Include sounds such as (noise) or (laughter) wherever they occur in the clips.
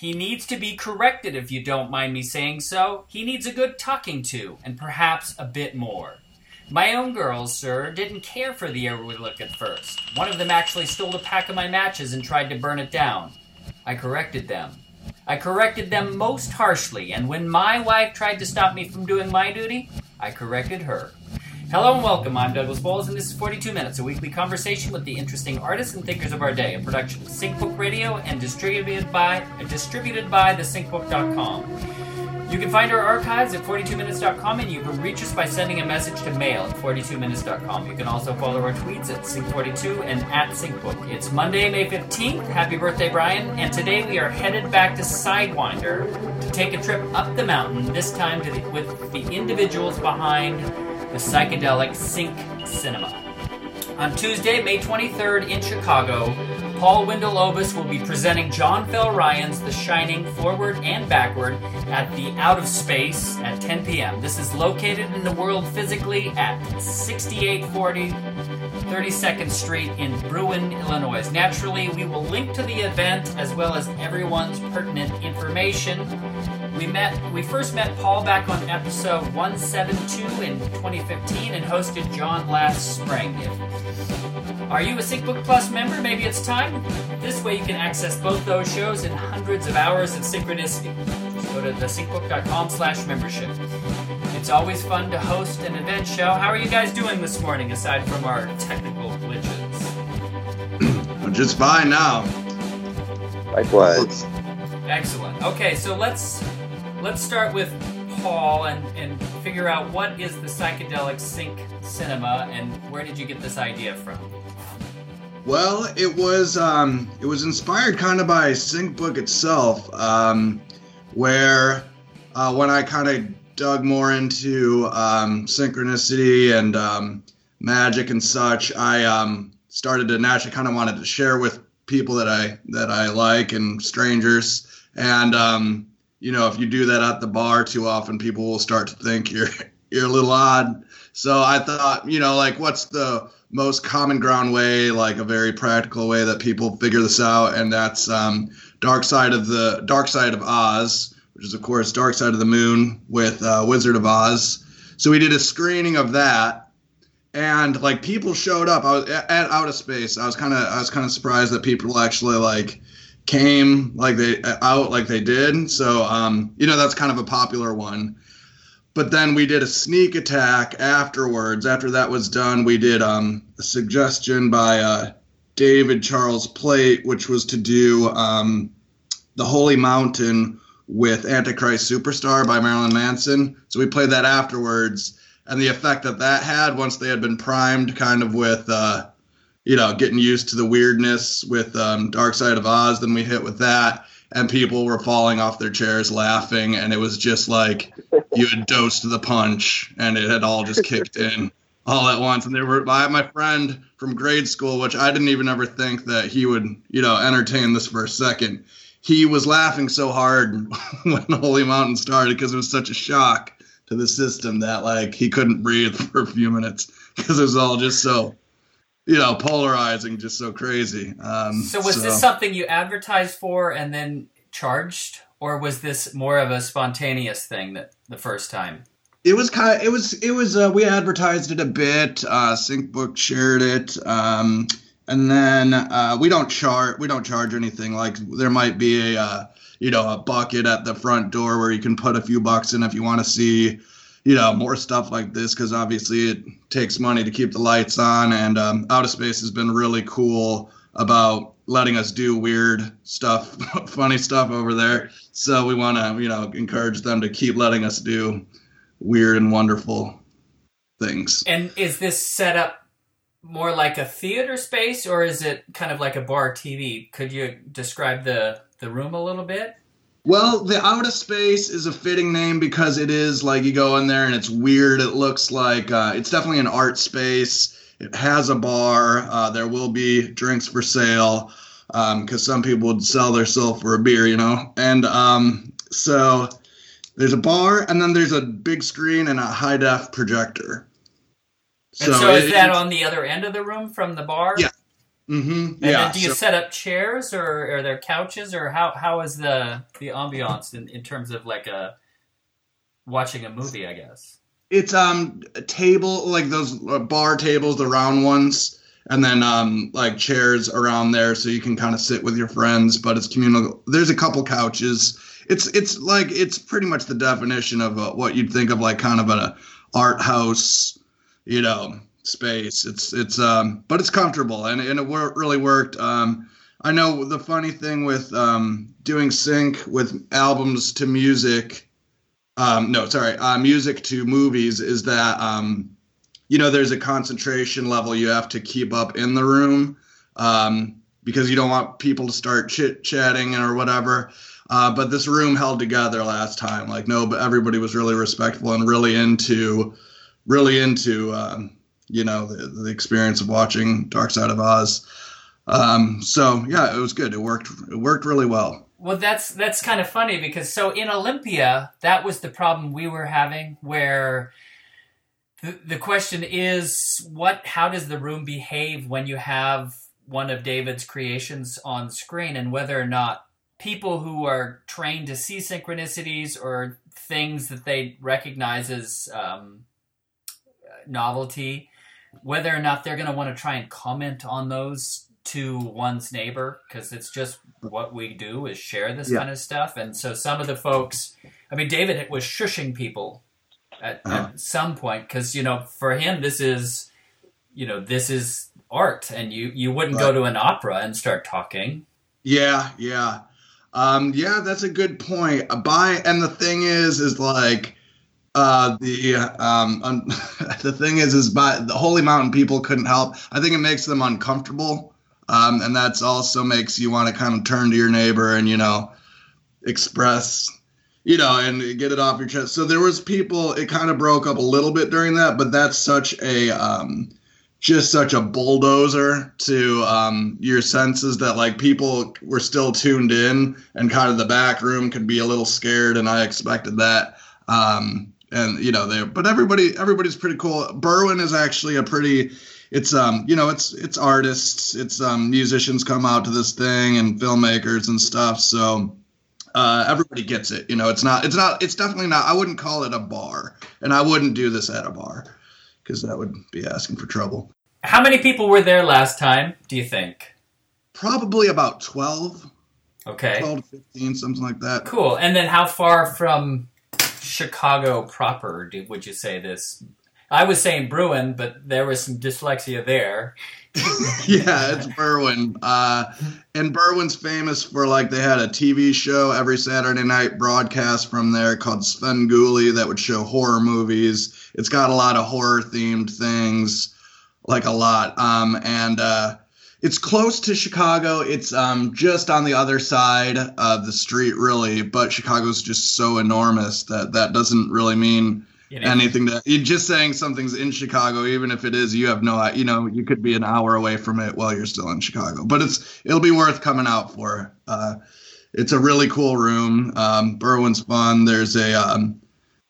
He needs to be corrected, if you don't mind me saying so. He needs a good talking to, and perhaps a bit more. My own girls, sir, didn't care for the Overlook at first. One of them actually stole a pack of my matches and tried to burn it down. I corrected them. I corrected them most harshly, and when my wife tried to stop me from doing my duty, I corrected her. Hello and welcome. I'm Douglas Bowles, and this is 42 Minutes, a weekly conversation with the interesting artists and thinkers of our day, a production of SyncBook Radio and distributed by uh, distributed by thesyncbook.com. You can find our archives at 42minutes.com, and you can reach us by sending a message to mail at 42minutes.com. You can also follow our tweets at Sync42 and at SyncBook. It's Monday, May 15th. Happy birthday, Brian! And today we are headed back to Sidewinder to take a trip up the mountain. This time the, with the individuals behind the psychedelic Sync Cinema. On Tuesday, May 23rd in Chicago, Paul Wendell-Obus will be presenting John Fell Ryan's The Shining forward and backward at the Out of Space at 10 p.m. This is located in the world physically at 6840 32nd Street in Bruin, Illinois. Naturally, we will link to the event as well as everyone's pertinent information we met we first met Paul back on episode 172 in 2015 and hosted John last spring. Are you a SyncBook Plus member? Maybe it's time. This way you can access both those shows and hundreds of hours of synchronicity. Just go to thesyncbook.com slash membership. It's always fun to host an event show. How are you guys doing this morning aside from our technical glitches? (clears throat) We're just fine now. Likewise. Excellent. Okay, so let's let's start with Paul and, and figure out what is the psychedelic sync cinema and where did you get this idea from? Well, it was um, it was inspired kind of by Sync Book itself, um, where uh, when I kind of dug more into um, synchronicity and um, magic and such, I um, started to naturally kind of wanted to share with people that I that I like and strangers, and um, you know, if you do that at the bar too often, people will start to think you're (laughs) you're a little odd. So I thought, you know, like what's the most common ground way, like a very practical way that people figure this out, and that's um, Dark Side of the Dark Side of Oz, which is of course Dark Side of the Moon with uh, Wizard of Oz. So we did a screening of that, and like people showed up. I was at Out of Space. I was kind of I was kind of surprised that people actually like came like they out like they did. So um, you know that's kind of a popular one. But then we did a sneak attack afterwards. After that was done, we did um, a suggestion by uh, David Charles Plate, which was to do um, the Holy Mountain with Antichrist Superstar by Marilyn Manson. So we played that afterwards, and the effect that that had once they had been primed, kind of with. Uh, you know, getting used to the weirdness with um, Dark Side of Oz. Then we hit with that, and people were falling off their chairs laughing, and it was just like you had dosed the punch, and it had all just kicked (laughs) in all at once. And there were I my friend from grade school, which I didn't even ever think that he would, you know, entertain this for a second. He was laughing so hard (laughs) when Holy Mountain started because it was such a shock to the system that like he couldn't breathe (laughs) for a few minutes because it was all just so you know, polarizing, just so crazy. Um, so was so. this something you advertised for and then charged, or was this more of a spontaneous thing that the first time? It was kind of, it was, it was, uh, we advertised it a bit. Uh, SyncBook shared it. Um, and then, uh, we don't charge, we don't charge anything. Like there might be a, uh, you know, a bucket at the front door where you can put a few bucks in if you want to see, you know more stuff like this because obviously it takes money to keep the lights on and um, out of space has been really cool about letting us do weird stuff (laughs) funny stuff over there. So we want to you know encourage them to keep letting us do weird and wonderful things. And is this set up more like a theater space or is it kind of like a bar tv could you describe the the room a little bit well, the out of space is a fitting name because it is like you go in there and it's weird. It looks like uh, it's definitely an art space. It has a bar. Uh, there will be drinks for sale because um, some people would sell their soul for a beer, you know. And um, so there's a bar, and then there's a big screen and a high def projector. So and so is it, that on the other end of the room from the bar? Yeah. Mm-hmm. And Yeah. then do you so- set up chairs or are there couches or how how is the the ambiance in, in terms of like a watching a movie, I guess. It's um a table like those uh, bar tables, the round ones, and then um like chairs around there so you can kind of sit with your friends. But it's communal. There's a couple couches. It's it's like it's pretty much the definition of uh, what you'd think of like kind of an art house, you know, space. It's it's um but it's comfortable and and it wor- really worked. Um, I know the funny thing with um doing sync with albums to music um, no, sorry, uh, music to movies is that um, you know there's a concentration level you have to keep up in the room um, because you don't want people to start chit chatting or whatever. Uh, but this room held together last time. Like no, but everybody was really respectful and really into, really into um, you know the, the experience of watching Dark Side of Oz. Um, so yeah, it was good. It worked. It worked really well. Well, that's that's kind of funny because so in Olympia, that was the problem we were having where the, the question is what how does the room behave when you have one of David's creations on screen and whether or not people who are trained to see synchronicities or things that they recognize as um, novelty, whether or not they're going to want to try and comment on those to one's neighbor because it's just what we do is share this Yeah. kind of stuff. And so some of the folks, I mean, David was shushing people at, Uh-huh. at some point because you know for him this is you know this is art and you you wouldn't go to an opera and start talking Yeah, yeah. Um, yeah, that's a good point. By and the thing is, is like uh, the um, (laughs) the thing is, is by the Holy Mountain people couldn't help. I think it makes them uncomfortable, um, and that's also makes you want to kind of turn to your neighbor and you know express, you know, and get it off your chest. So there was people. It kind of broke up a little bit during that, but that's such a um, just such a bulldozer to um, your senses that like people were still tuned in and kind of the back room could be a little scared and i expected that um, and you know they but everybody everybody's pretty cool Berwyn is actually a pretty it's um you know it's it's artists it's um musicians come out to this thing and filmmakers and stuff so uh, everybody gets it you know it's not it's not it's definitely not i wouldn't call it a bar and i wouldn't do this at a bar because that would be asking for trouble. how many people were there last time do you think Probably about 12, okay 12 to 15, something like that. cool and then how far from chicago proper do, would you say this i was saying bruin but there was some dyslexia there (laughs) yeah, it's Berwyn. Uh, and Berwyn's famous for like they had a TV show every Saturday night broadcast from there called Svengoolie that would show horror movies. It's got a lot of horror themed things, like a lot. Um, and uh, it's close to Chicago. It's um, just on the other side of the street, really. But Chicago's just so enormous that that doesn't really mean you know anything to you're just saying something's in chicago even if it is you have no you know you could be an hour away from it while you're still in chicago. But it's it'll be worth coming out for. Uh it's a really cool room. Um berwyn's fun. There's a um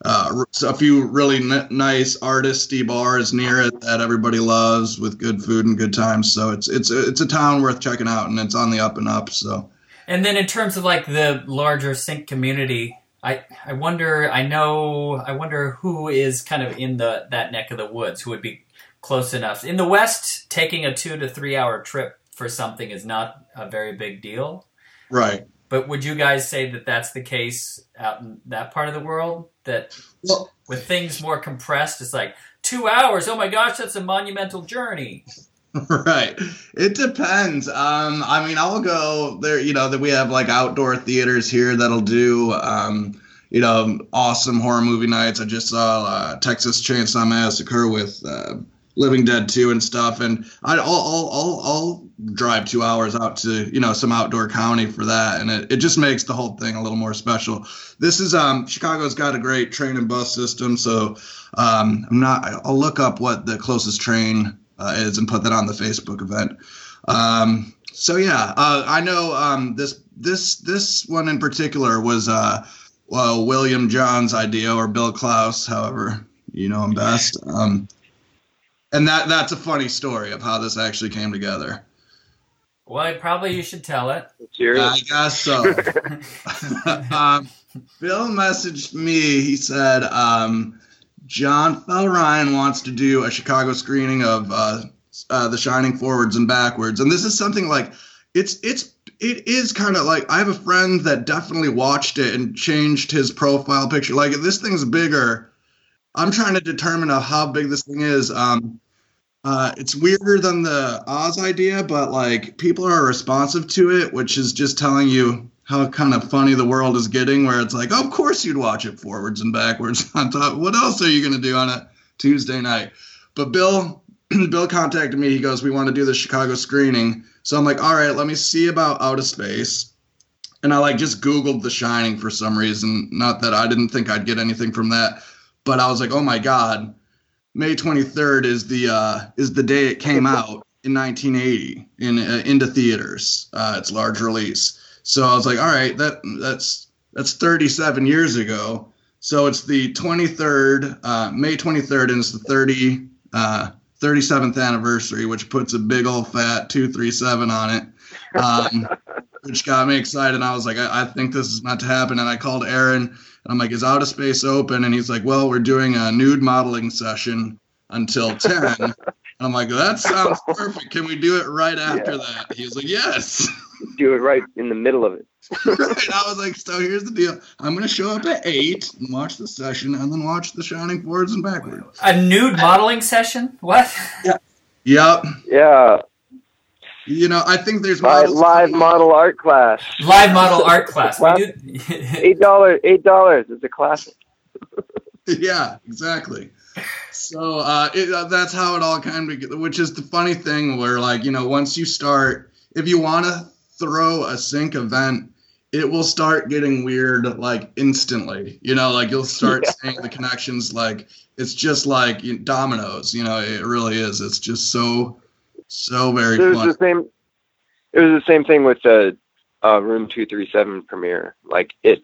uh, a few really n- nice artisty bars near it that everybody loves with good food and good times so it's it's a, it's a town worth checking out and it's on the up and up so And then in terms of like the larger sync community, I I wonder I know I wonder who is kind of in the that neck of the woods who would be close enough. In the West, taking a two to three hour trip for something is not a very big deal. right But would you guys say that that's the case out in that part of the world? That well with things more compressed, it's like two hours. Oh my gosh, that's a monumental journey. (laughs) right it depends um i mean i'll go there you know that we have like outdoor theaters here that'll do um you know awesome horror movie nights i just saw uh, texas chainsaw massacre with uh, living dead 2 and stuff. And I, I'll, I'll i'll i'll drive two hours out to you know some outdoor county for that. And it, it just makes the whole thing a little more special. This is um chicago's got a great train and bus system. So um i'm not i'll look up what the closest train uh, is and put that on the Facebook event. Um, so yeah, uh, I know um, this this this one in particular was uh, well, William John's idea or Bill Klaus, however you know him best. Um, and that that's a funny story of how this actually came together. Well, probably you should tell it. I guess so. (laughs) (laughs) um, Bill messaged me. He said, um, John Fell Ryan wants to do a Chicago screening of uh, uh, The Shining Forwards and Backwards. And this is something like it's it's it is kind of like I have a friend that definitely watched it and changed his profile picture. Like this thing's bigger. I'm trying to determine how big this thing is. Um, uh, it's weirder than the Oz idea, but like people are responsive to it, which is just telling you how kind of funny the world is getting. Where it's like, oh, of course you'd watch it forwards and backwards (laughs) on top. What else are you gonna do on a Tuesday night? But Bill, (clears throat) Bill contacted me. He goes, "We want to do the Chicago screening." So I'm like, "All right, let me see about Out of Space." And I like just Googled The Shining for some reason. Not that I didn't think I'd get anything from that, but I was like, "Oh my god." May 23rd is the uh, is the day it came (laughs) out in 1980 in uh, into theaters. Uh, its large release. So I was like, all right, that that's that's 37 years ago. So it's the 23rd, uh, May 23rd, and it's the 30 uh, 37th anniversary, which puts a big old fat 237 on it. Um, (laughs) which got me excited. I was like, I, I think this is meant to happen. And I called Aaron I'm like, is Outer Space open? And he's like, well, we're doing a nude modeling session until (laughs) 10. and I'm like, that sounds (laughs) perfect. Can we do it right after Yeah. that? He was like, yes. (laughs) Do it right in the middle of it. right. I was like, so here's the deal. I'm going to show up at 8 and watch the session and then watch the Shining Forwards and Backwards. A nude modeling session? What? Yeah. Yep. Yeah, You know, I think there's live, live model art class. Live model art class. We Wow. do- (laughs) Eight dollars. Eight dollars is a classic. (laughs) yeah, exactly. So uh, it, uh, that's how it all kind of, which is the funny thing where, like, you know, once you start, if you want to throw a sync event, it will start getting weird like instantly. You know, like you'll start Yeah. seeing the connections. Like it's just like dominoes. You know, it really is. It's just so, so very It was fun. the same. It was the same thing with the uh, Room Two Three Seven premiere. Like it,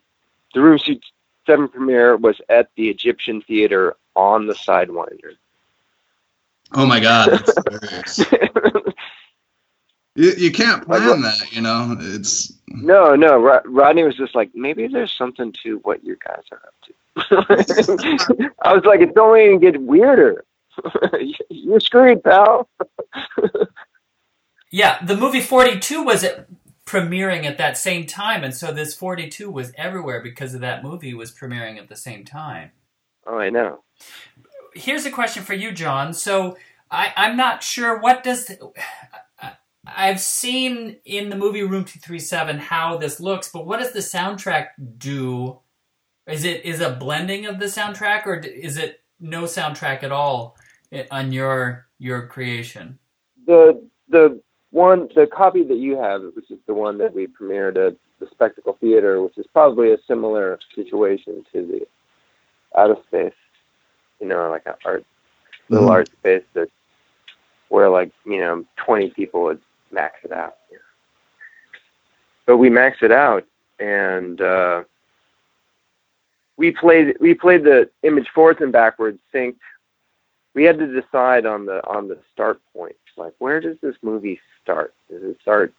the Room Two Seven premiere was at the Egyptian Theater on the Sidewinder. Oh my god. (laughs) You, you can't plan that. You know, it's no, no. Rodney was just like, maybe there's something to what you guys are up to. (laughs) I was like, it's only gonna get weirder. (laughs) You're screwed, pal. (laughs) yeah, the movie 42 was premiering at that same time, and so this 42 was everywhere because of that movie was premiering at the same time. Oh, I know. Here's a question for you, John. So I, I'm not sure what does. (sighs) I've seen in the movie Room 237 how this looks, but what does the soundtrack do? Is it is a blending of the soundtrack, or is it no soundtrack at all on your your creation? the the one the copy that you have, which is the one that we premiered at the Spectacle Theater, which is probably a similar situation to the Out of Space, you know, like an art little Mhm. art space that where like you know twenty people would max it out. you know. But we maxed it out, and uh, we played we played the image forwards and backwards synced we had to decide on the on the start point. Like, where does this movie start? Does it start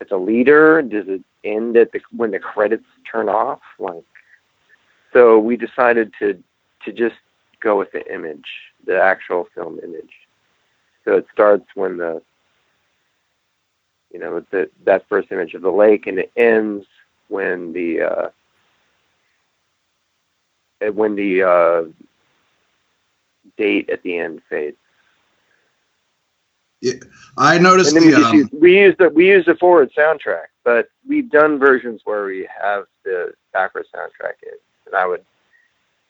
at the leader? Does it end at the when the credits turn off? Like, so we decided to to just go with the image, the actual film image. So it starts when the you know the that first image of the lake, and it ends when the uh, when the uh, date at the end fades. I noticed And then we the um, use, we use the we use the forward soundtrack, but we've done versions where we have the backward soundtrack in, and I would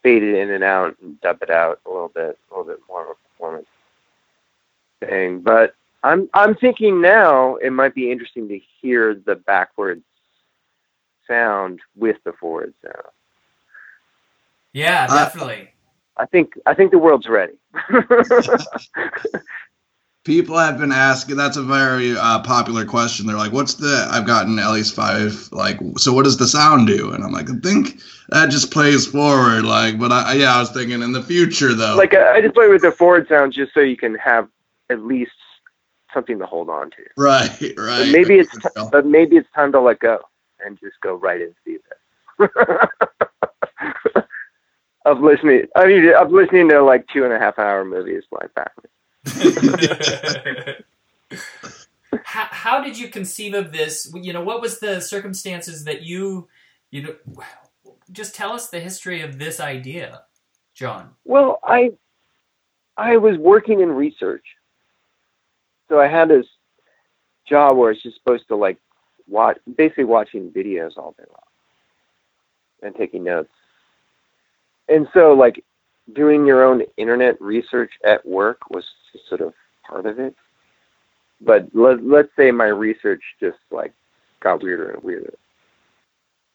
fade it in and out and dub it out a little bit, a little bit more of a performance thing. But I'm I'm thinking now it might be interesting to hear the backwards sound with the forward sound. Yeah, Uh, definitely. I think I think the world's ready. (laughs) people have been asking. That's a very uh, popular question. They're like, "What's the?" I've gotten at least five. Like, so what does the sound do? And I'm like, I think that just plays forward. Like, but I yeah, I was thinking in the future though. like I I just play with the forward sound just so you can have at least something to hold on to. Right, right. But maybe it's t- but maybe it's time to let go and just go right into the abyss. (laughs) of listening, I mean, of listening to like two and a half hour movies like that. (laughs) how, how did you conceive of this? You know, what was the circumstances that you, you know, just tell us the history of this idea, John. Well, I, I was working in research, so I had this job where I was just supposed to like watch, basically watching videos all day long and taking notes. And so, like, doing your own internet research at work was sort of part of it. But let, let's say my research just like got weirder and weirder.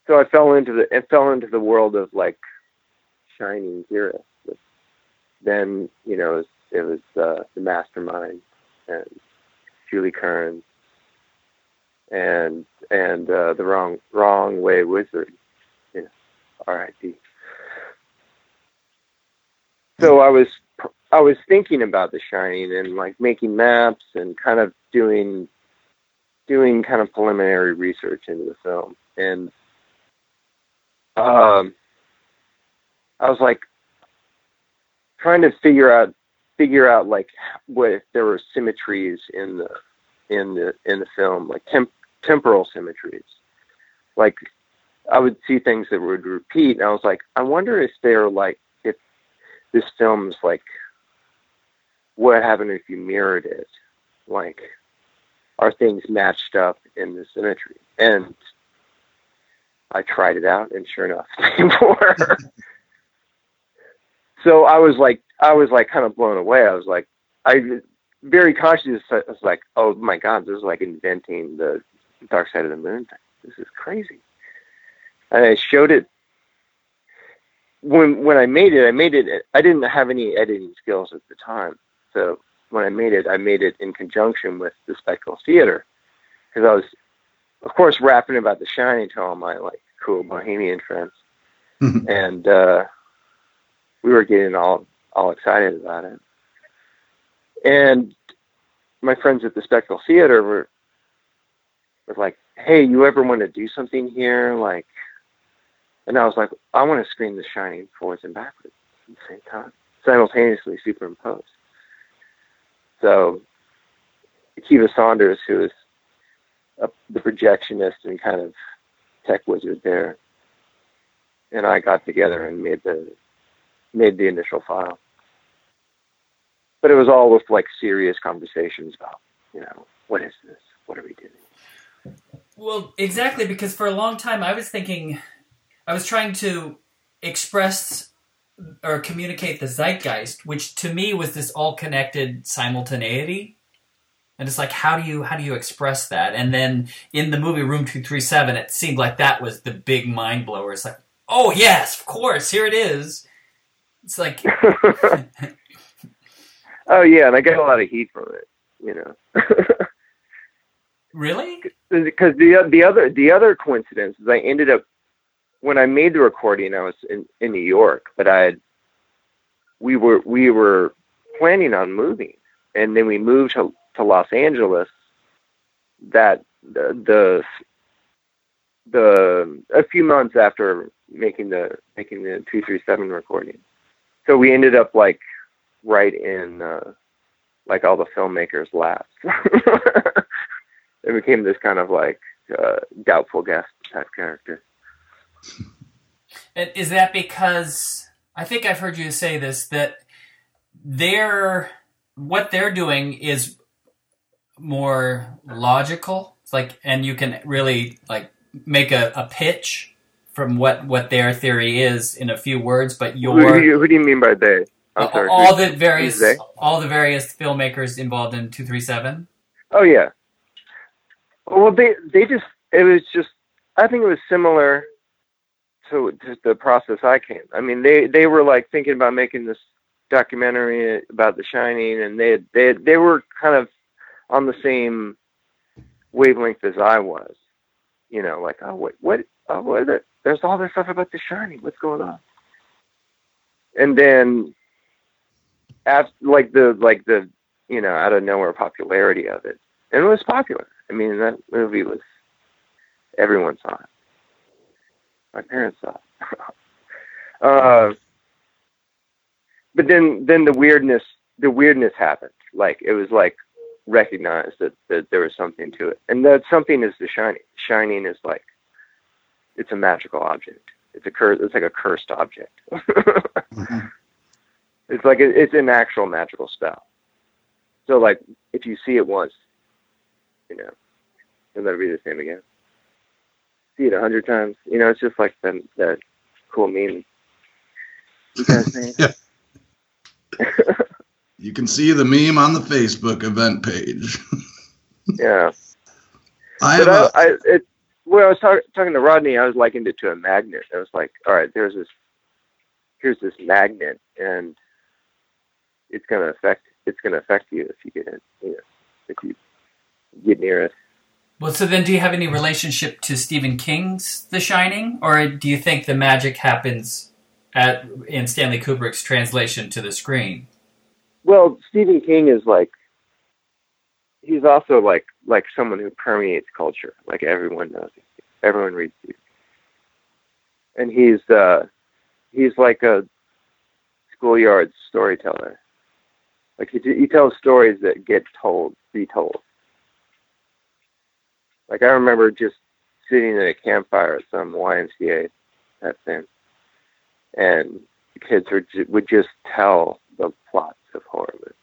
So I fell into the it fell into the world of like shining zeros. Then you know it was, it was uh, the mastermind and Julie Kern and and uh, the wrong wrong way wizard. You know, R.I.P. So I was I was thinking about The Shining and like making maps and kind of doing doing kind of preliminary research into the film. And um I was like trying to figure out figure out like what if there were symmetries in the in the in the film like temp, temporal symmetries. Like I would see things that would repeat and I was like I wonder if they're like this film's like what happened if you mirrored it? Like, are things matched up in the symmetry? And I tried it out, and sure enough, (laughs) they were. so I was like, I was like kind of blown away. I was like, I very conscious. I was like, oh my god, this is like inventing the dark side of the moon thing. This is crazy. And I showed it when when I made it. I made it. I didn't have any editing skills at the time, so when I made it, I made it in conjunction with the Spectacle Theater because I was, of course, rapping about The Shining to all my like cool Bohemian friends, and uh, we were getting all all excited about it. And my friends at the Spectacle Theater were were like, "Hey, you ever want to do something here?" Like, and I was like, "I want to screen The Shining forwards and backwards at the same time, simultaneously superimposed." So Akiva Saunders, who is a, the projectionist and kind of tech wizard there, and I got together and made the made the initial file. But it was all with like serious conversations about, you know, what is this? What are we doing? Well, exactly, because for a long time I was thinking, I was trying to express or communicate the zeitgeist, which to me was this all connected simultaneity. And it's like, how do you how do you express that? And then in the movie Room Two Three Seven, it seemed like that was the big mind blower. It's like, oh yes, of course, here it is. It's like, (laughs) (laughs) oh yeah, and I get a lot of heat from it, you know. (laughs) really? Because the the other the other coincidence is I ended up when I made the recording, I was in, in New York, but I had, we were we were planning on moving, and then we moved to to Los Angeles. That the the, the a few months after making the making the two three seven recording, so we ended up like right in uh, like all the filmmakers' laps. (laughs) it became this kind of like uh, doubtful guest type character. And is that because I think I've heard you say this that they're what they're doing is more logical. It's like, and you can really like make a, a pitch from what what their theory is in a few words. But your who do you, who do you mean by they? I'm sorry, all the various all the various filmmakers involved in two three seven. Oh yeah. Well, they they just it was just I think it was similar to, to the process I came. I mean, they they were like thinking about making this documentary about The Shining, and they they they were kind of on the same wavelength as I was. You know, like oh what what oh what is it? there's all this stuff about The Shining. What's going on? And then, after like the like the you know, out of nowhere popularity of it, and it was popular. I mean, that movie was everyone saw it. My parents it. (laughs) uh, but then, then the weirdness, the weirdness happened. Like it was like recognized that, that there was something to it, and that something is the shining. Shining is like it's a magical object. It's a cur- It's like a cursed object. (laughs) mm-hmm. It's like a, it's an actual magical spell. So like if you see it once, you know, you'll never be the same again. See it a hundred times, you know, it's just like the, that cool meme. You guys (laughs) yeah. you can see the meme on the Facebook event page. (laughs) yeah. I have but I, I, it, when I was talk, talking to Rodney, I was likened it to a magnet. I was like, all right, there's this, here's this magnet, and it's gonna affect, it's gonna affect you if you get it, you know, if you get near it. Well, so then, do you have any relationship to Stephen King's The Shining, or do you think the magic happens at in Stanley Kubrick's translation to the screen? Well, Stephen King is like he's also like like someone who permeates culture. Like everyone knows, everyone reads you, and he's uh, he's like a schoolyard storyteller. Like he he tells stories that get told, be told. Like I remember just sitting at a campfire at some YMCA that thing, and the kids would would just tell the plots of horror movies.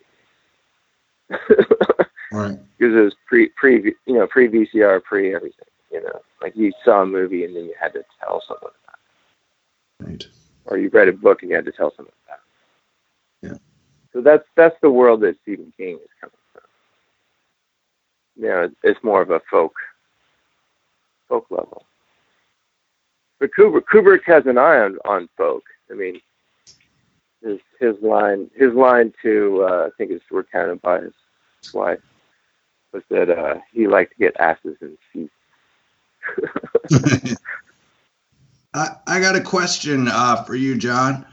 (laughs) right. Because it was pre pre you know pre VCR pre everything. You know, like you saw a movie and then you had to tell someone about it. Right. Or you read a book and you had to tell someone about it. Yeah. So that's that's the world that Stephen King is coming from. You know, it's more of a folk folk level. But Kubrick, Kubrick has an eye on, on folk. I mean, his his line his line to uh, I think it's recounted by his wife was that uh, he liked to get asses in seats. (laughs) I, I got a question uh, for you, John.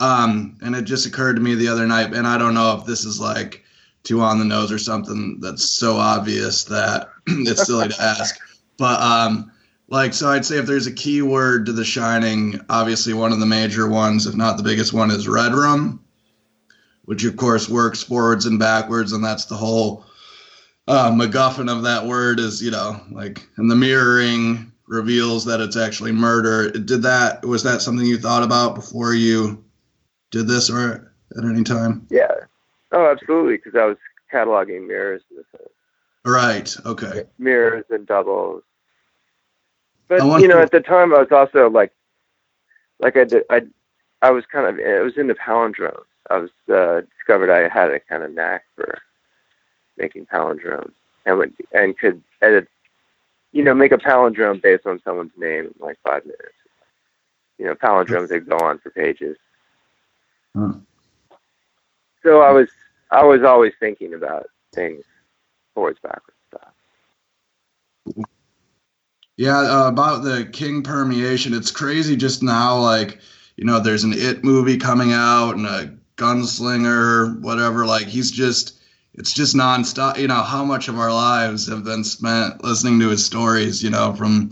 Um, and it just occurred to me the other night, and I don't know if this is like too on the nose or something that's so obvious that (clears throat) it's silly to ask. But um, like, so I'd say if there's a keyword to The Shining, obviously one of the major ones, if not the biggest one, is Red Room, which of course works forwards and backwards, and that's the whole uh, MacGuffin of that word is, you know, like, and the mirroring reveals that it's actually murder. Did that, was that something you thought about before you did this or at any time? Yeah. Oh, absolutely. Because I was cataloging mirrors. Right. Okay. Mirrors and doubles but you know, to... at the time, I was also like, like I did, I, I was kind of, it was into palindromes. I was uh, discovered I had a kind of knack for making palindromes, and would, and could edit, you know, make a palindrome based on someone's name in like five minutes. You know, palindromes that go on for pages. Huh. So I was, I was always thinking about things forwards, backwards stuff. Yeah, uh, about the King permeation, it's crazy just now. Like, you know, there's an It movie coming out and a Gunslinger, whatever. Like, he's just, it's just nonstop. You know, how much of our lives have been spent listening to his stories, you know, from,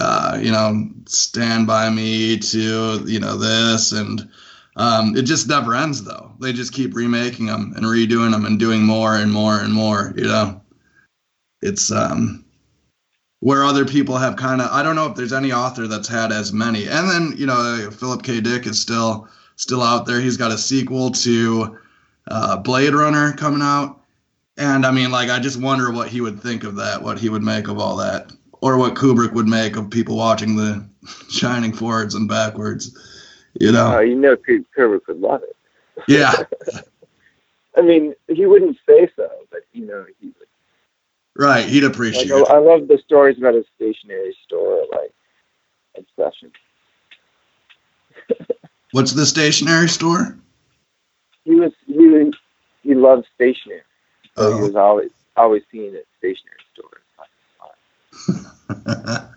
uh, you know, Stand By Me to, you know, this. And um, it just never ends, though. They just keep remaking them and redoing them and doing more and more and more, you know. It's, um, where other people have kind of I don't know if there's any author that's had as many. And then you know Philip K. Dick is still still out there. He's got a sequel to uh, Blade Runner coming out, and I mean like I just wonder what he would think of that, what he would make of all that, or what Kubrick would make of people watching the (laughs) Shining forwards and backwards. You know, uh, you know Kubrick would love it. Yeah. (laughs) I mean, he wouldn't say so, but you know, he Right, he'd appreciate like, it. I love the stories about his stationery store, like obsession. (laughs) What's the stationery store? He was he he loved stationery, so oh. he was always always seeing at stationery stores. (laughs)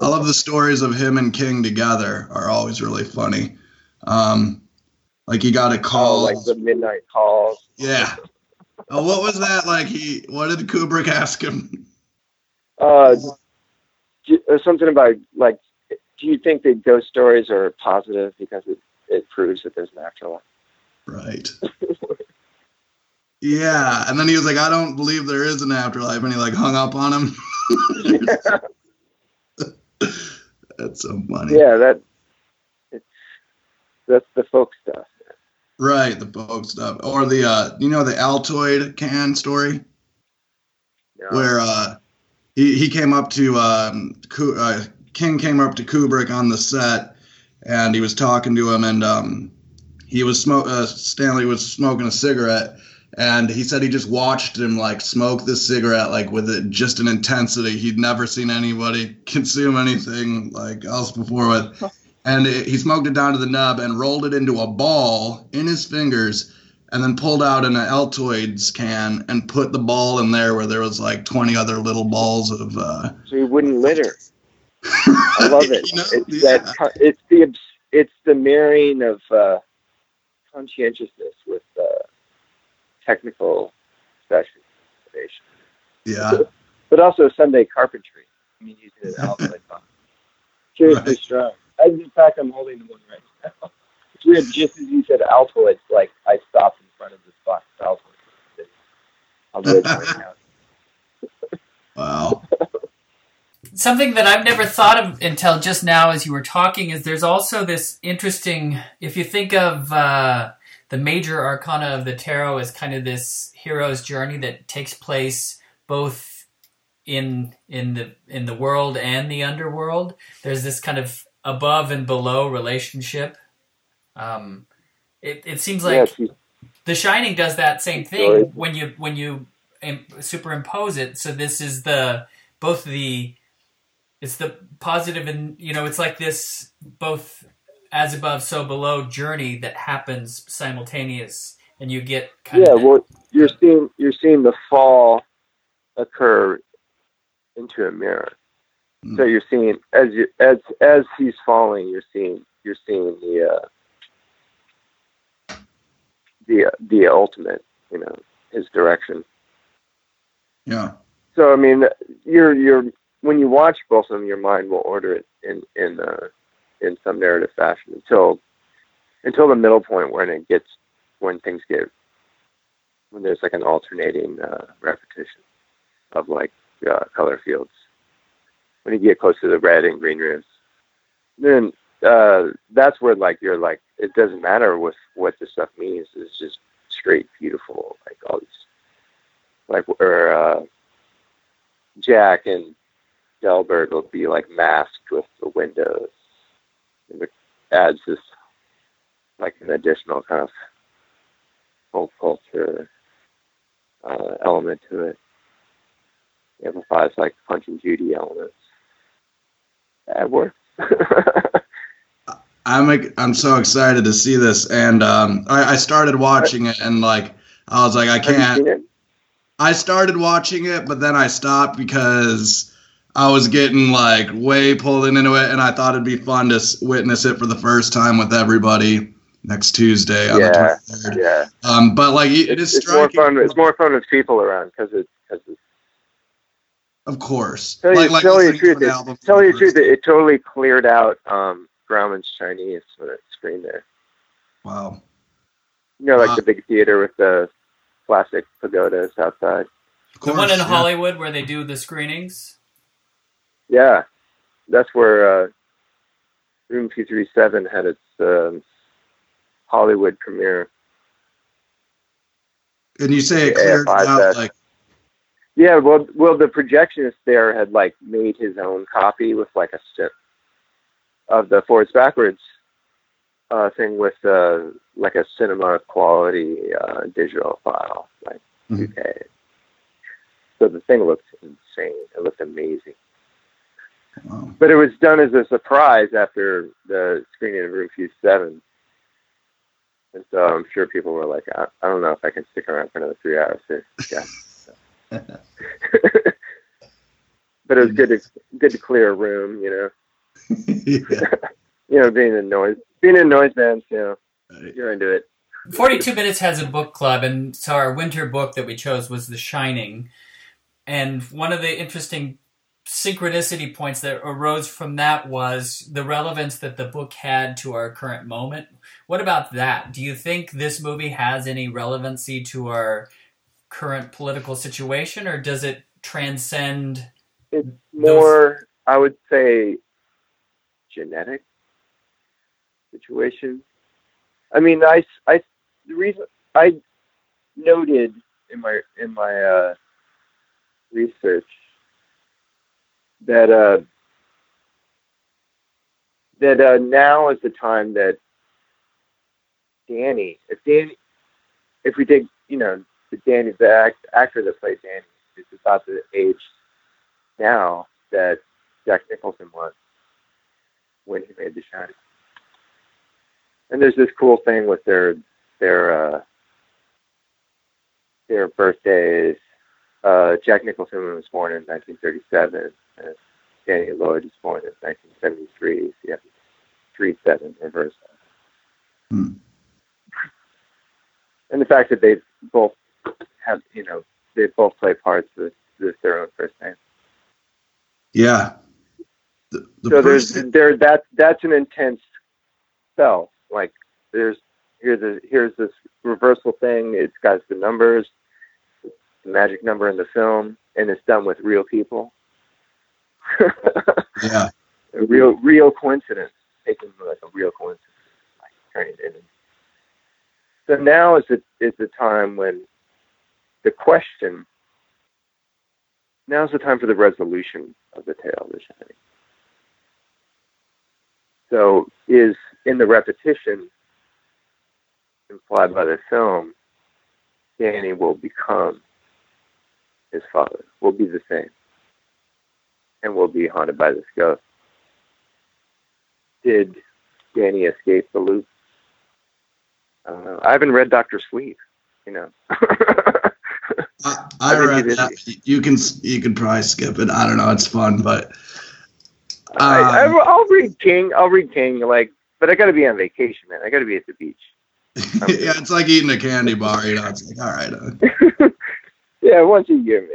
I love the stories of him and King together are always really funny. Um, like he got a call, oh, like the midnight calls. Yeah, Oh, what was that like? He what did Kubrick ask him? Uh, do- something about like, do you think that ghost stories are positive because it, it proves that there's an afterlife? Right. Yeah, and then he was like, "I don't believe there is an afterlife," and he like hung up on him. (laughs) (laughs) That's so funny. yeah, that it's that's the folk stuff. Right, the folk stuff, or the uh, you know the Altoid can story know? where uh, he he came up to um, uh, King came up to Kubrick on the set, and he was talking to him, and um, he was smoke. Uh, Stanley was smoking a cigarette, and he said he just watched him like smoke this cigarette like with it just an intensity he'd never seen anybody (laughs) consume anything like else before with. And it, he smoked it down to the nub and rolled it into a ball in his fingers, and then pulled out an Altoids can and put the ball in there where there was like 20 other little balls of. Uh, so he wouldn't litter. (laughs) I love it. You know, it's yeah. that it's the it's the marrying of uh, conscientiousness with uh, technical specialization, yeah. but also Sunday carpentry. I mean, using an (laughs) box. Seriously Right. strong. As in fact, I'm holding the one right now. (laughs) It's weird. Just as you said Altoids, like I stopped in front of this box of Altoids. I'll do it right now. Wow. (laughs) Something that I've never thought of until just now as you were talking is there's also this interesting, if you think of uh, the major arcana of the tarot as kind of this hero's journey that takes place both in in the in the world and the underworld. There's this kind of above and below relationship. Um, it, it seems like you- the Shining does that same thing when you when you superimpose it. So this is the both the it's the positive and you know it's like this both as above so below journey that happens simultaneous, and you get kind yeah. Well, you're seeing you're seeing the fall occur into a mirror. Hmm. So you're seeing as you as as he's falling, you're seeing you're seeing the uh, the the ultimate, you know, his direction. Yeah. So I mean, you're you're when you watch both of them, your mind will order it in in uh, in some narrative fashion until until the middle point when it gets when things get when there's like an alternating uh, repetition of like uh, color fields. When you get close to the red and green rooms, then uh, that's where like you're like it doesn't matter with what the stuff means. It's just straight beautiful, like all these like or uh, Jack and Delbert will be like masked with the windows. And it adds this like an additional kind of folk culture uh, element to it. It amplifies like Punch and Judy elements. That works. (laughs) I'm I'm so excited to see this, and um, I, I started watching it, and like I was like, I can't. I started watching it, but then I stopped because I was getting like way pulled into it, and I thought it'd be fun to witness it for the first time with everybody next Tuesday on Yeah, the 23rd. Yeah, Um, but like it, it is it's more fun. It's more fun with people around because it's because it's of course. Tell you, like, like tell you the truth, it, tell you the truth, it, it totally cleared out um, Grauman's Chinese when it screened there. Wow. You know, like Wow. the big theater with the plastic pagodas outside. Of the one in yeah. Hollywood where they do the screenings. Yeah, that's where uh, Room 237 had its um, Hollywood premiere. And you say it cleared five out best. like Yeah, well, well, the projectionist there had like made his own copy with like a strip of the forwards backwards uh, thing with uh, like a cinema quality uh, digital file, like Mhm. 2K. So the thing looked insane. It looked amazing. wow. But it was done as a surprise after the screening of Room 7. And so I'm sure people were like, I, I don't know if I can stick around for another three hours here. Yeah. (laughs) (laughs) but it was good to good to clear a room, you know. yeah. (laughs) You know, being in noise being in noise bands, you know, Right. you're into it. 42 Minutes has a book club, and so our winter book that we chose was The Shining. And one of the interesting synchronicity points that arose from that was the relevance that the book had to our current moment. What about that? Do you think this movie has any relevancy to our current political situation, or does it transcend? It's more, I would say, genetic situation. I mean, I, I, the reason I noted in my in my uh, research that uh, that uh, now is the time that Danny, if Danny, if we take, you know, the Danny, the act, actor that played Danny, is about the age now that Jack Nicholson was when he made The Shining. And there's this cool thing with their their uh, their birthdays. Uh, Jack Nicholson was born in 1937, and Danny Lloyd was born in 1973. So you have three seven reverse. Hmm. And the fact that they both have, you know, they both play parts with, with their own first name. Yeah. The, the so there's there that that's an intense spell. Like there's here's a here's this reversal thing. It's got the numbers, the magic number in the film, and it's done with real people. (laughs) yeah. a real real coincidence, taking like a real coincidence, like turning it into. So now is the is the time when the question. Now's the time for the resolution of the tale of the shining. So is in the repetition implied by the film, Danny will become his father, will be the same, and will be haunted by this ghost. Did Danny escape the loop? Uh, I haven't read Doctor Sleep, you know. (laughs) I, I I think read that. You can you can probably skip it. I don't know. It's fun, but I, I, Um, I'll read King. I'll read King. Like, but I got to be on vacation, man. I got to be at the beach. (laughs) yeah, it's like eating a candy bar. You know, it's like all right. Uh, (laughs) Yeah, once a year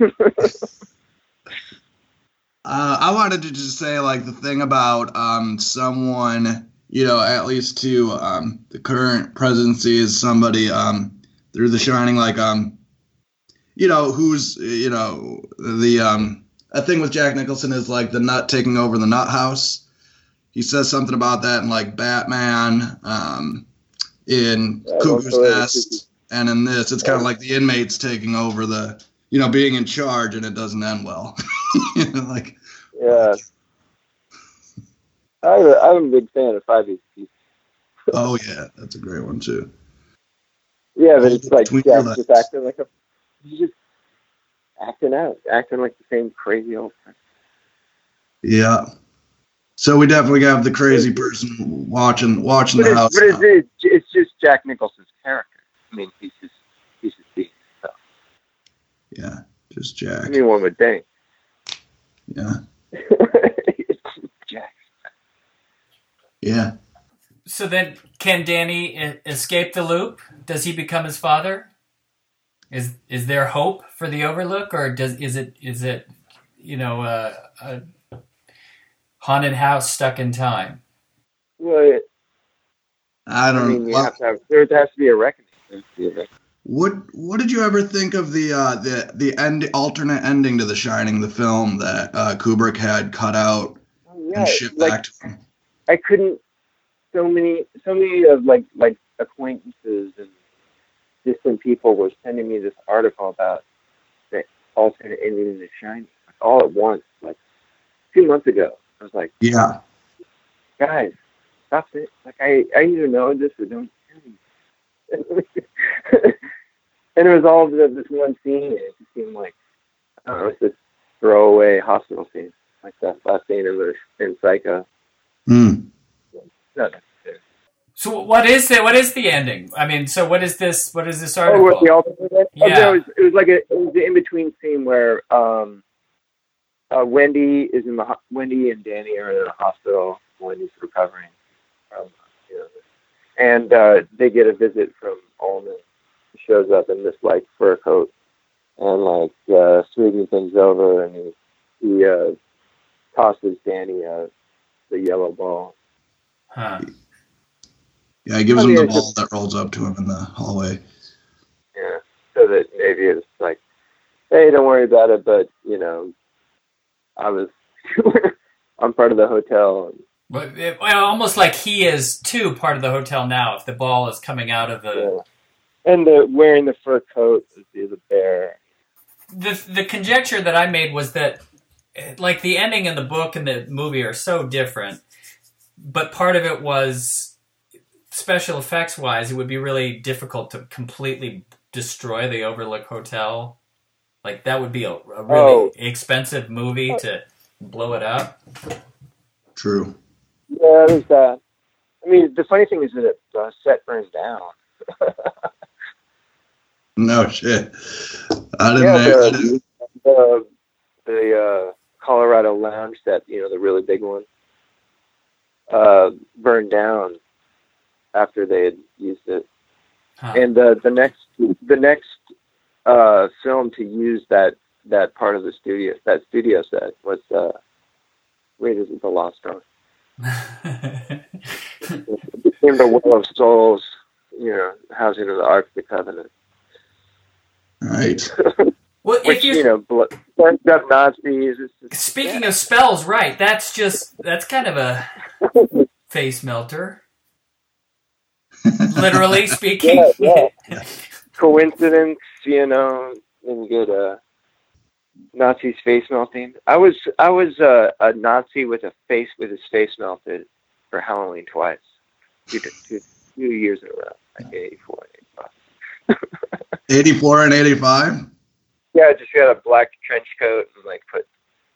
maybe. (laughs) Uh, I wanted to just say like the thing about um, someone, you know, at least to um, the current presidency is somebody um, through The Shining, like um, you know, who's you know the um, a thing with Jack Nicholson is like the nut taking over the nut house. He says something about that in like Batman, um, in Yeah, Cuckoo's Nest, and in this, it's kind of like the inmates taking over the, you know, being in charge, and it doesn't end well. (laughs) you know, like. yeah. I'm a, I'm a big fan of Five Pieces. Oh yeah, that's a great one too. Yeah, but it's like Jack's just acting like a, he's just acting out, acting like the same crazy old. person. Yeah. So we definitely have the crazy person watching watching But, the it's, house. but it's, it's, it's just Jack Nicholson's character. I mean, he's just he's just being himself. Yeah, just Jack. Anyone would think. Yeah, (laughs) Jack. yeah. So then, can Danny e- escape the loop? Does he become his father? Is is there hope for the Overlook, or does is it is it you know uh, a haunted house stuck in time? Well, I I don't. mean, you have to have, there has to be a reckoning. There has to be a reckoning. what What did you ever think of the uh, the the end alternate ending to The Shining, the film that uh, Kubrick had cut out Oh, yeah, and shipped like back to him? I couldn't. So many, so many of like like acquaintances and distant people were sending me this article about the alternate ending of The like, all at once, like two months ago. I was like, Yeah, guys, stop it! Like I, I either know this or don't me. (laughs) and it was all the, this one scene. And it just seemed like I don't know, it's this throwaway hospital scene, like that last scene in the in Psycho. Hmm. Not necessary. So what is the what is the ending? I mean, so what is this? What is this Oh, article? what the? Oh, Yeah. no, it was, it was like a it was the in between scene where um, uh, Wendy is in the ho- Wendy and Danny are in the hospital. Wendy's recovering from you know and uh, they get a visit from Ullman. He shows up in this like fur coat and like uh, smoothing things over, and he, he uh, tosses Danny uh, the yellow ball. Huh. Yeah, he gives I him the it's ball that rolls up to him in the hallway. Yeah, so that maybe it's like, hey, don't worry about it, but you know, I was, (laughs) I'm part of the hotel. But it, well, almost like he is too part of the hotel now. If the ball is coming out of the yeah. and the wearing the fur coat is the, the bear. the the conjecture that I made was that eh, like the ending in the book and the movie are so different, but part of it was special effects wise, it would be really difficult to completely destroy the Overlook Hotel. Like that would be a, a really Oh. expensive movie to blow it up. True. Yeah, there's that. I mean, the funny thing is that it, the set burns down. (laughs) No shit. I didn't. Yeah, I the- didn't- the the uh, Colorado lounge set, you know, the really big one, uh, burned down after they had used it. Huh. And uh, the next the next uh, film to use that that part of the studio that studio set was uh, Raiders of the Lost Ark. (laughs) It became the Well of Souls, you know, housing of the Ark of the Covenant, Right. well, if which you you know, bl- burns up Nazis. It's just, speaking of spells, right? That's just that's kind of a (laughs) face melter. (laughs) Literally speaking. Yeah, yeah. (laughs) coincidence, you know, and get a Nazi's face melting. I was I was uh, a Nazi with a face with his face melted for Halloween twice, two, two, two years in a row, like 84 and 85. (laughs) 84 and 85. Yeah, I just got a black trench coat and like put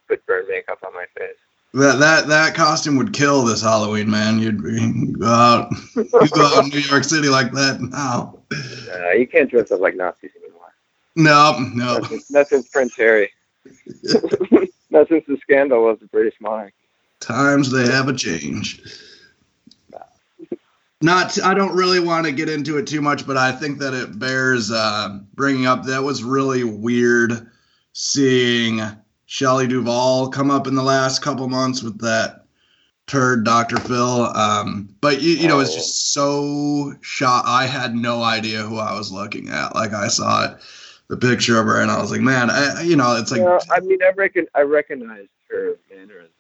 put burn makeup on my face. That that that costume would kill this Halloween, man. You'd be- go out, you go out in New York City like that now. Uh, you can't dress up like Nazis anymore. No, no. Not since, not since Prince Harry. (laughs) not since the scandal of the British monarch. Times they have a change. Not, I don't really want to get into it too much, but I think that it bears uh, bringing up. That was really weird seeing Shelley Duvall come up in the last couple months with that turd Dr. Phil. Um, but you, you know, it's just so shot. I had no idea who I was looking at. Like I saw it, the picture of her, and I was like, man, I, you know, it's like, I mean, I reckon I recognized her mannerisms.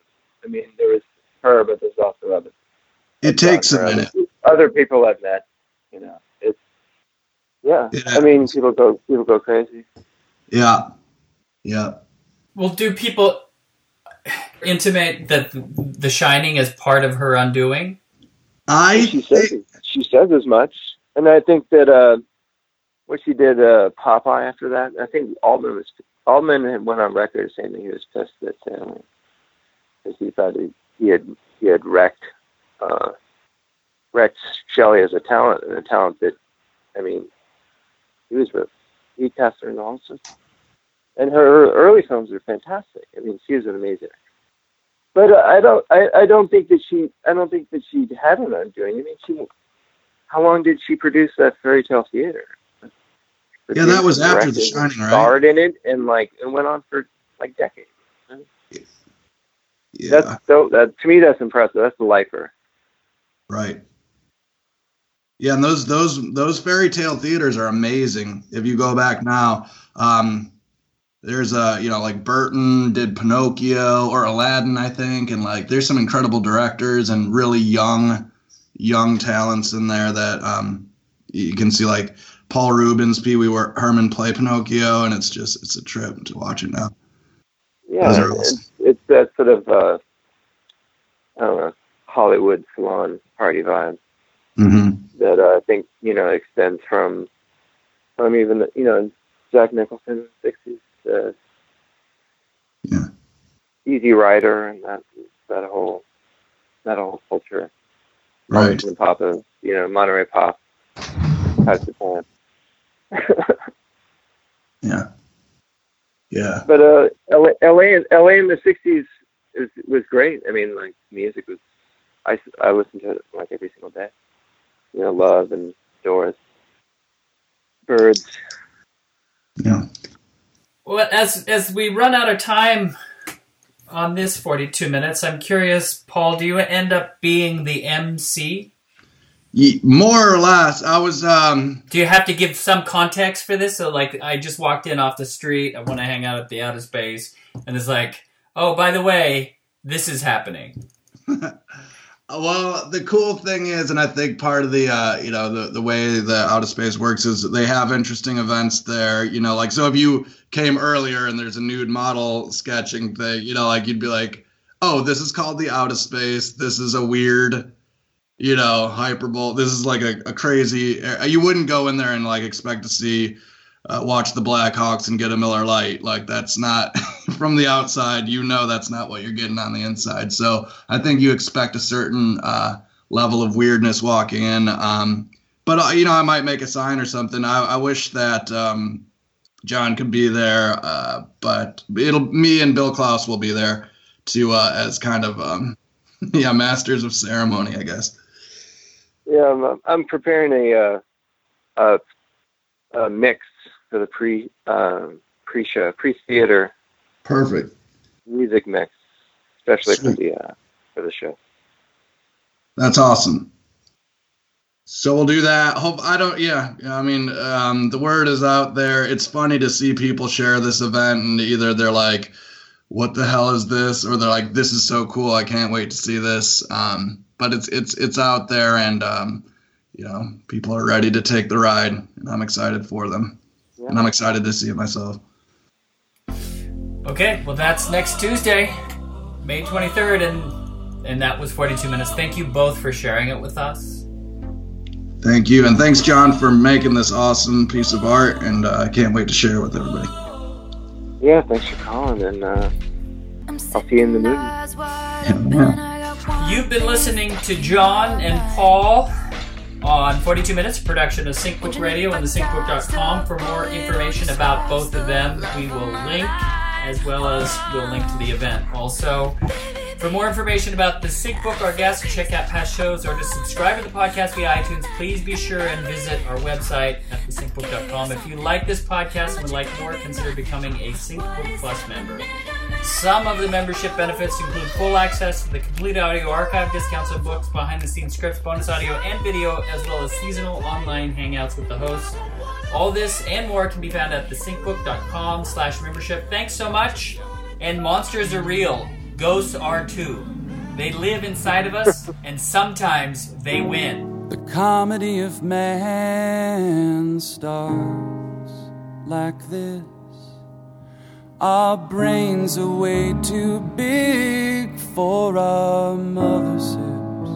I mean, there was her, but there's also other it takes a minute. Other people I've met, you know, it's yeah. Yeah. I mean, people go people go crazy. Yeah, yeah. Well, do people intimate that The Shining is part of her undoing? I She says she says as much, and I think that uh, what she did uh, Popeye after that. I think Altman was Altman went on record saying that he was pissed that Stanley because he thought he, he had he had wrecked uh, wrecked Shelley as a talent and a talent that I mean he was with he cast her in all sorts. And her, early films are fantastic. I mean, she is an amazing actress. But uh, I don't. I, I don't think that she. I don't think that she had an undoing. I mean, she. How long did she produce that fairy tale theater? Yeah, that was after The Shining, right? Starred in it and like it went on for like decades. yeah, That's so. That to me, that's impressive. That's the lifer. right. Yeah, and those those those fairy tale theaters are amazing. If you go back now, um, there's a you know like Burton did Pinocchio or Aladdin, I think, and like there's some incredible directors and really young young talents in there that um, you can see like Paul Reubens, Pee Wee Herman play Pinocchio, and it's just it's a trip to watch it now. Yeah, it's, it's that sort of uh, I don't know Hollywood salon party vibe Mm-hmm. that uh, I think you know extends from from even you know Jack Nicholson sixties, uh, Yeah. Easy Rider, and that that whole that whole culture. Right. And pop of you know Monterey pop types of band. Yeah. Yeah. but uh, LA, LA, LA in the '60s was was great. I mean, like music was, I I listened to it like every single day. you know, love and Doors, Byrds. Yeah. Well, as as we run out of time on this 42 minutes, I'm curious, Paul, do you end up being the MC? More or less, I was. um Do you have to give some context for this? So, like, I just walked in off the street. I want to hang out at the outer space, and it's like, oh, by the way, this is happening. (laughs) Well, the cool thing is, and I think part of the uh, you know the the way the outer space works is they have interesting events there. You know, like so if you came earlier and there's a nude model sketching thing, you know, like you'd be like, oh, this is called the outer space. This is a weird, you know, hyperbole. This is like a, a crazy. You wouldn't go in there and like expect to see. Uh, watch the Blackhawks and get a Miller Lite. Like that's not (laughs) from the outside. You know that's not what you're getting on the inside. So I think you expect a certain uh, level of weirdness walking in. Um, but uh, you know, I might make a sign or something. I, I wish that um, John could be there, uh, but it'll me and Bill Klaus will be there to uh, as kind of um, (laughs) yeah masters of ceremony, I guess. Yeah, I'm, I'm preparing a, uh, a a mix for the pre uh, pre show pre theater Perfect. music mix, especially for the uh, for the show. That's awesome. So we'll do that. Hope I don't. Yeah, yeah, I mean, um, the word is out there. It's funny to see people share this event, and either they're like, "What the hell is this?" or they're like, "This is so cool! I can't wait to see this." Um, but it's it's it's out there, and um, you know, people are ready to take the ride, and I'm excited for them, and I'm excited to see it myself. Okay, well, that's next Tuesday, May 23rd, and and that was 42 minutes. Thank you both for sharing it with us. Thank you, and thanks, John, for making this awesome piece of art, and uh, I can't wait to share it with everybody. Yeah, thanks for calling, and uh, I'll see you in the movie. Yeah. You've been listening to John and Paul on 42 Minutes, production of SyncBook Radio and thesyncbook.com. For more information about both of them, we will link as well as we'll link to the event. Also, for more information about the SyncBook, our guests, check out past shows, or to subscribe to the podcast via iTunes, please be sure and visit our website at thesyncbook.com. If you like this podcast and would like more, consider becoming a SyncBook Plus member. Some of the membership benefits include full access to the complete audio archive, discounts on books, behind the scenes scripts, bonus audio and video, as well as seasonal online hangouts with the hosts. All this and more can be found at thesyncbook.com slash membership. Thanks so much. And monsters are real. Ghosts are too. They live inside of us, (laughs) and sometimes they win. The comedy of man starts like this. Our brains are way too big for our mother's hips.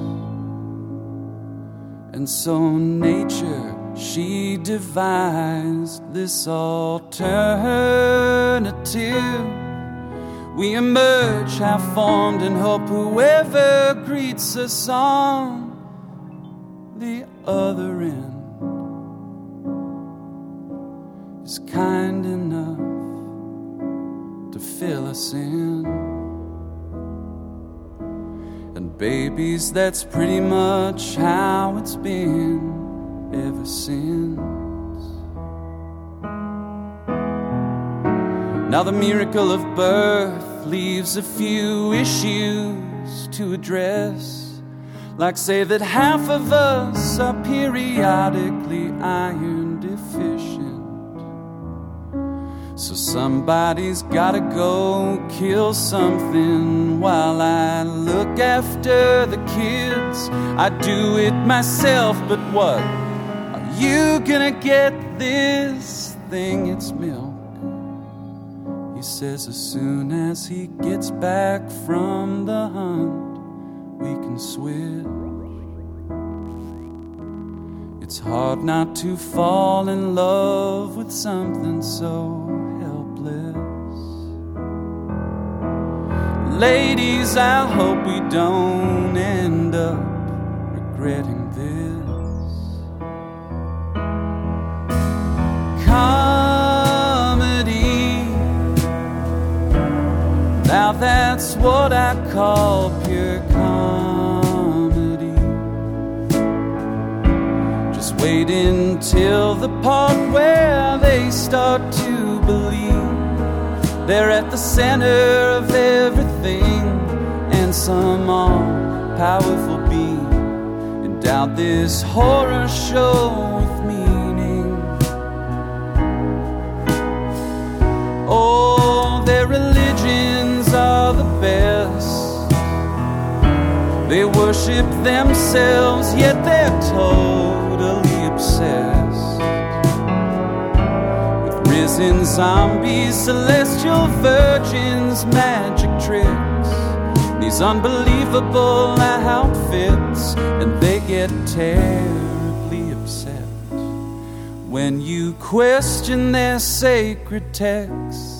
And so nature, she devised this alternative. We emerge half formed and hope whoever greets us on the other end is kind enough to fill us in. And babies, that's pretty much how it's been ever since. Now, the miracle of birth leaves a few issues to address. Like, say that half of us are periodically iron deficient. So, somebody's gotta go kill something while I look after the kids. I do it myself, but what? Are you gonna get this thing? It's milk. Says as soon as he gets back from the hunt, we can switch. It's hard not to fall in love with something so helpless. Ladies, I hope we don't end up regretting this. That's what I call pure comedy. Just wait until the part where they start to believe they're at the center of everything, and some all powerful being endowed this horror show with meaning. Oh, their religions are the best. They worship themselves, yet they're totally obsessed. With risen zombies, celestial virgins, magic tricks, these unbelievable outfits, and they get terribly upset. When you question their sacred texts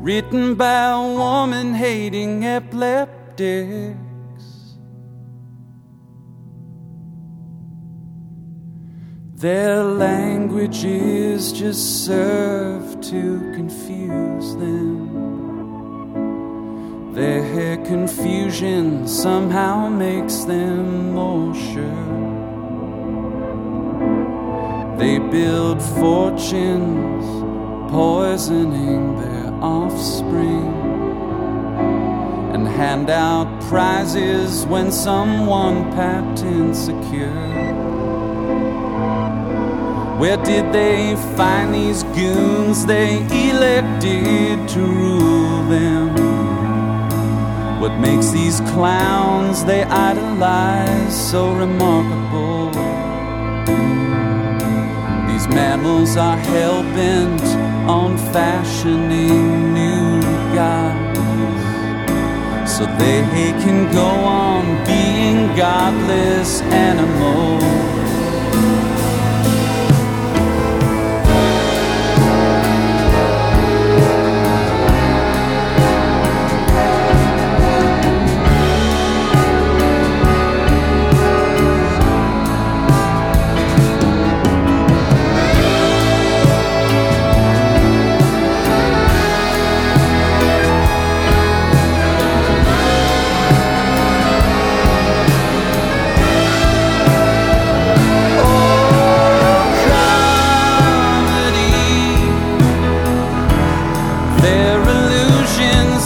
written by a woman hating epileptics. Their languages just serve to confuse them. Their confusion somehow makes them more sure. They build fortunes, poisoning their offspring, and hand out prizes when someone patent secure. Where did they find these goons they elected to rule them? What makes these clowns they idolize so remarkable? These mammals are hell bent on fashioning new gods so they can go on being godless animals.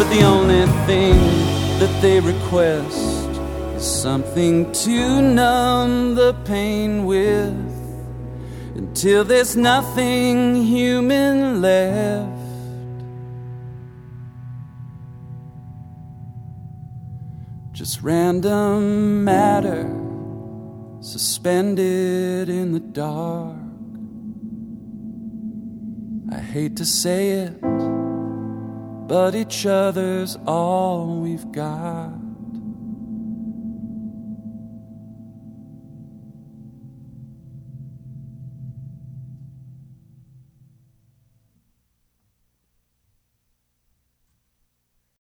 But the only thing that they request is something to numb the pain with until there's nothing human left. Just random matter suspended in the dark. I hate to say it, but each other's all we've got.